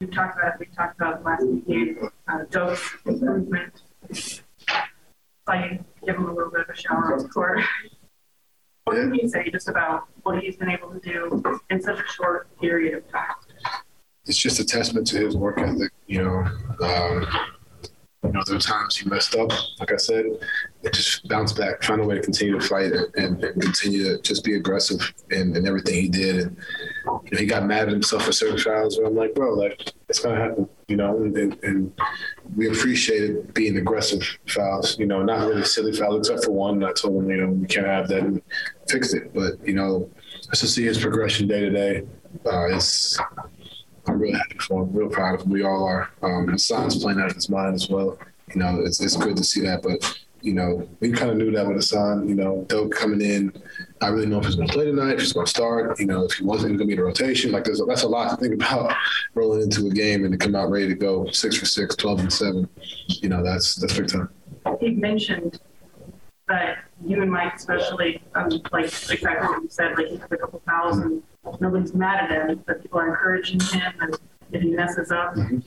we talked about we talked about last weekend, uh, Doak's improvement. Like give him a little bit of a shower the court. What can you say just about what he's been able to do in such a short period of time? It's just a testament to his work ethic. You know, um, you know, there were times he messed up. Like I said, it just bounced back, find a way to continue to fight and, and, and continue to just be aggressive in, in, everything he did. And you know, he got mad at himself for certain fouls. But I'm like, bro, like it's gonna happen. You know, and, and, and we appreciated being aggressive fouls. You know, not really silly fouls, except for one. I told him, you know, we can't have that, and fixed it. But you know, just to see his progression day to day, uh, it's I'm really happy for him, real proud of him. We all are. Um, Hassan's playing out of his mind as well. You know, it's, it's good to see that. But, you know, we kind of knew that with Hassan, you know, Doak coming in. I really know if he's going to play tonight, if he's going to start, you know, if he wasn't going to be in a rotation. Like, there's, that's a lot to think about rolling into a game and to come out ready to go six for six, 12 and seven. You know, that's, that's big time. He mentioned that you and Mike, especially, um, like exactly what you said, like he has a couple fouls and nobody's mad at him, but people are encouraging him, and if he messes up, mm-hmm.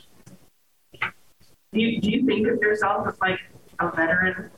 do you do you think of yourself as like a veteran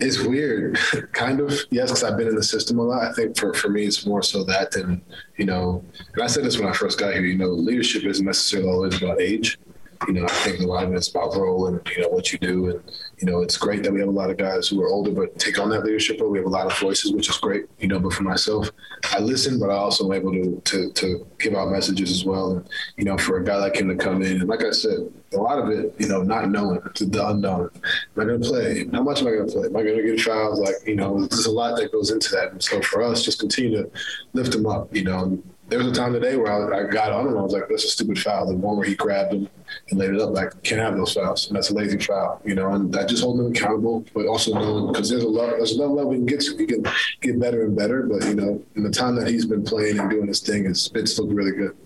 It's weird, kind of. Yes, because I've been in the system a lot. I think for, for me, it's more so that than, you know, and I said this when I first got here, you know, leadership isn't necessarily always about age. You know, I think a lot of it's about role and, you know, what you do. And, you know, it's great that we have a lot of guys who are older but take on that leadership role. We have a lot of voices, which is great, you know, but for myself, I listen, but I also am able to, to, to give out messages as well. And, you know, for a guy like him to come in, and like I said, a lot of it, you know, not knowing, the unknown. Am I going to play? How much am I going to play? Am I going to get trials? Like, you know, there's a lot that goes into that. And so for us, just continue to lift him up, you know, there was a time today where I, I, got on him. I was like, "That's a stupid foul." The one where he grabbed him and laid it up, like, can't have those fouls, and that's a lazy foul, you know. And that just holding him accountable, but also knowing because there's a level, there's a level we can get to. We can get better and better, but you know, in the time that he's been playing and doing his thing, it's it's looked really good.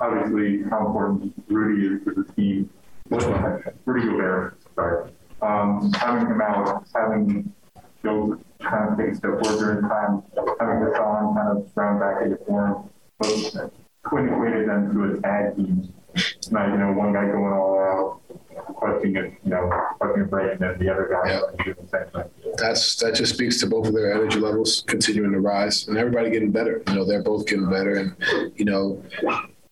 Obviously, how important Rudy is to the team. Rudy Gobert, sorry. Um, having him out, having Joe kind of take a step forward during time, having Hassan kind of thrown back into form, but couldn't equate them to a tag team. Not, you know, one guy going all out, questioning it, you know, questioning a break, and then the other guy yeah. doing the same thing. That's that just speaks to both of their energy levels continuing to rise, and everybody getting better. You know, they're both getting better, and you know,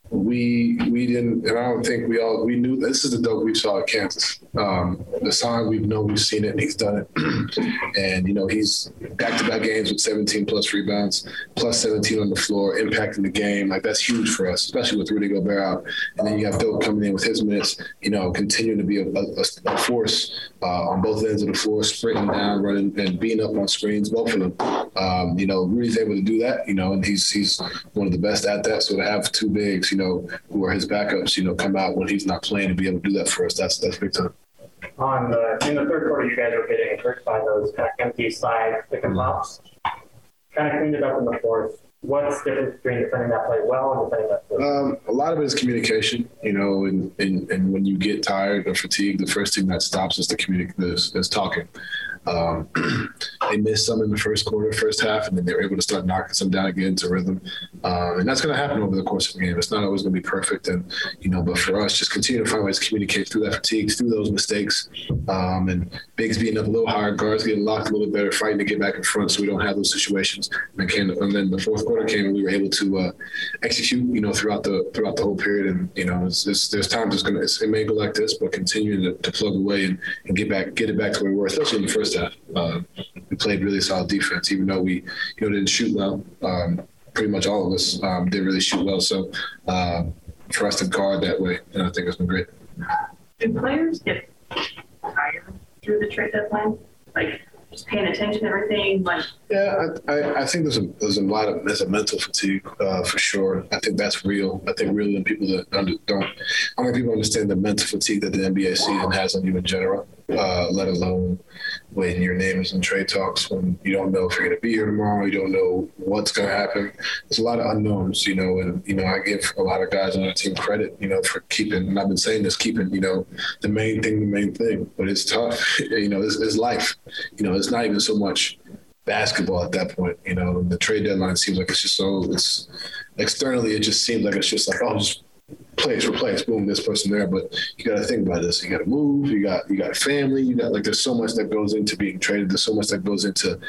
we we didn't, and I don't think we all we knew this is the Doak we saw at Kansas. Um, the sign we've known we've seen it, and he's done it. and you know he's back to back games with 17 plus rebounds, plus 17 on the floor, impacting the game. Like that's huge for us, especially with Rudy Gobert out. And then you have Doak coming in with his minutes. You know, continuing to be a, a, a force uh, on both ends of the floor, sprinting down, running, and being up on screens. Both of them. Um, you know, Rudy's able to do that. You know, and he's he's one of the best at that. So to have two bigs, you know, who are his backups, you know, come out when he's not playing and be able to do that for us. That's that's big time. On the in the third quarter, you guys were getting hurt by those kind of empty side pick and pops. Kind of cleaned it up in the fourth. What's the difference between defending that play well and defending that play? Um, a lot of it is communication, you know, and, and, and when you get tired or fatigued, the first thing that stops is the communic- is, is talking. Um, they missed some in the first quarter, first half, and then they were able to start knocking some down again to rhythm. Um, and that's going to happen over the course of the game. It's not always going to be perfect, and you know, but for us, just continue to find ways to communicate through that fatigue, through those mistakes, um, and bigs being up a little higher, guards getting locked a little bit better, fighting to get back in front, so we don't have those situations. And, can, and then the fourth quarter came, and we were able to uh, execute, you know, throughout the throughout the whole period. And you know, it's, it's, there's times it's going to it may go like this, but continuing to, to plug away and, and get back get it back to where we were, especially in the first half. Uh, we played really solid defense, even though we you know didn't shoot well. Um, pretty much all of us um, didn't really shoot well. So uh, for us to guard that way, and I think it's been great. Do players get tired through the trade deadline? Like just paying attention to everything? Like yeah, I, I, I think there's a there's a lot of there's a mental fatigue uh, for sure. I think that's real. I think really the people that under, don't I think people understand the mental fatigue that the NBA season has on you in general, uh, let alone when your name is in trade talks, when you don't know if you're going to be here tomorrow, you don't know what's going to happen. There's a lot of unknowns, you know, and, you know, I give a lot of guys on the team credit, you know, for keeping, and I've been saying this, keeping, you know, the main thing, the main thing, but it's tough. you know, it's, it's life. You know, it's not even so much basketball at that point. You know, the trade deadline seems like it's just so it's externally it just seems like it's just like oh just place replace boom this person there. But you got to think about this. You got to move. You got you got family. You got like there's so much that goes into being traded. There's so much that goes into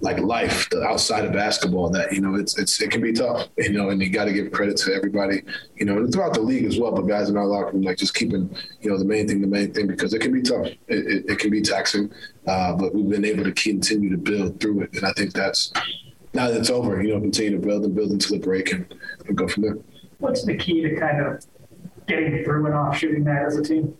like life the outside of basketball that you know it's it's it can be tough you know and you got to give credit to everybody you know and throughout the league as well. But guys in our locker room like just keeping you know the main thing the main thing because it can be tough. It, it, it can be taxing uh, but we've been able to continue to build through it. And I think that's now that it's over you know continue to build and build until the break and, and go from there. What's the key to kind of getting through and off shooting that as a team?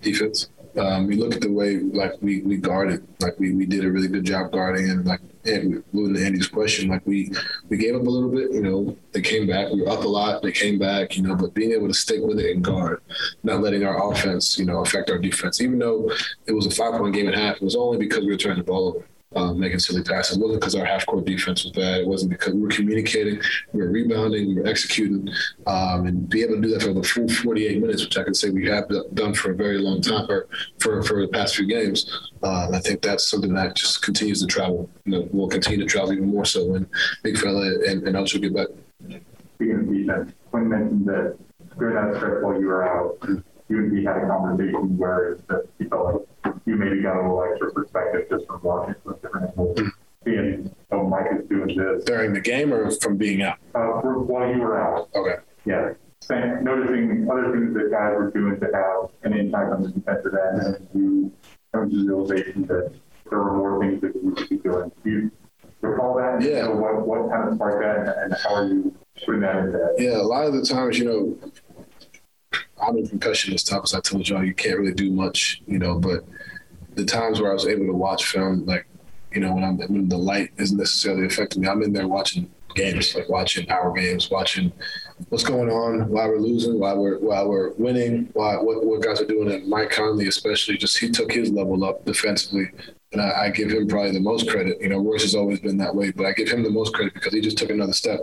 Defense. Um, we look at the way like we we guarded, like we, we did a really good job guarding, and like and moving to Andy's question, like we we gave up a little bit, you know. They came back. We were up a lot. They came back, you know. But being able to stick with it and guard, not letting our offense, you know, affect our defense. Even though it was a five point game and a half, it was only because we were turning the ball over um, making silly passes. It wasn't because our half court defense was bad. It wasn't because we were communicating, we were rebounding, we were executing, um, and be able to do that for the full 48 minutes, which I can say we have done for a very long time, or for, for the past few games. Uh, I think that's something that just continues to travel. You know, will continue to travel even more so when Big Fella and, and Elcher get back. Speaking of defense, Quin mentioned that during that stretch while you were out, you and he had a conversation where he felt like you maybe got a little extra perspective just from watching from different angles, seeing oh Mike is doing this during the game or from being out. Uh, for, while you were out. Okay. Yeah. Saying, noticing other things that guys were doing to have an impact on the defensive end, and you come to the realization that there were more things that you could be doing. Do you recall that? Yeah. So what, what kind of sparked that, and how are you putting that into? Yeah, a lot of the times, you know, I'm in concussion this tough as I told y'all, you can't really do much, you know, but the times where I was able to watch film, like, you know, when I'm when the light isn't necessarily affecting me, I'm in there watching games, like watching our games, watching what's going on, why we're losing, why we're why we're winning, why what, what guys are doing. And Mike Conley, especially, just he took his level up defensively and I, I, give him probably the most credit. You know, Royce has always been that way, but I give him the most credit because he just took another step.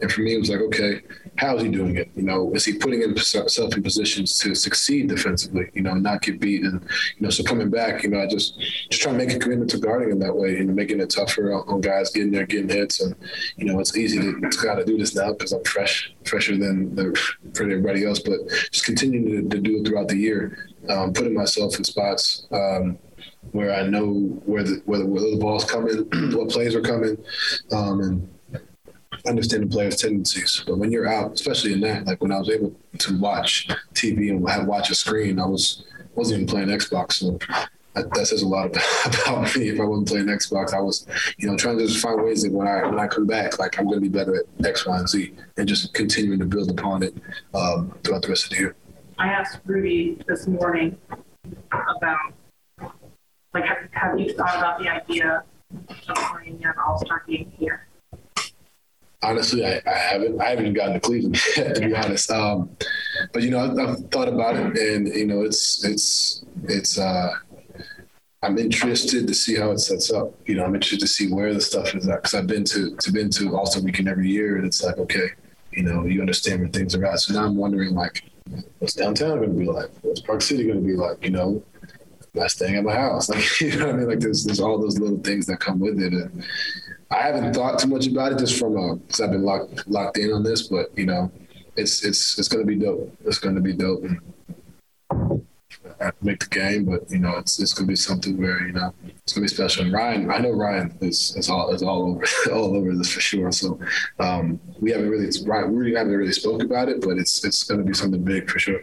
And for me, it was like, okay, how is he doing it? You know, is he putting himself in positions to succeed defensively? You know, not get beat, and you know, so coming back, you know, I just just trying to make a commitment to guarding him that way, and making it tougher on guys getting there, getting hits, and you know, it's easy to, to kind of do this now because I'm fresh, fresher than the, for everybody else, but just continuing to, to do it throughout the year, um, putting myself in spots. Um, where I know where the where the, where the ball's coming, what plays are coming, um, and understand the players' tendencies. But when you're out, especially in that, like when I was able to watch TV and have watch a screen, I was wasn't even playing Xbox. So that, says a lot about, about, me. If I wasn't playing Xbox, I was, you know, trying to just find ways that when I when I come back, like I'm going to be better at X, Y, and Z, and just continuing to build upon it um, throughout the rest of the year. I asked Rudy this morning about like, have, have you thought about the idea of playing an All Star game here? Honestly, I, I, haven't. I haven't even gotten to Cleveland to be honest. Um, but you know, I've, I've, thought about it, and you know, it's it's it's. Uh, I'm interested to see how it sets up. You know, I'm interested to see where the stuff is at because I've been to to been to All Star Weekend every year, and it's like, okay, you know, you understand where things are at. So now I'm wondering, like, what's downtown going to be like? What's Park City going to be like? You know, not staying at my house. Like you know what I mean? Like there's there's all those little things that come with it. And I haven't thought too much about it just from a because I've been locked locked in on this, but you know, it's it's it's gonna be dope. It's gonna be dope. And I make the game, but you know, it's it's gonna be something where you know it's gonna be special. And Ryan, I know Ryan is is all is all over all over this for sure. So um, we haven't really Ryan, we haven't really spoke about it, but it's it's gonna be something big for sure.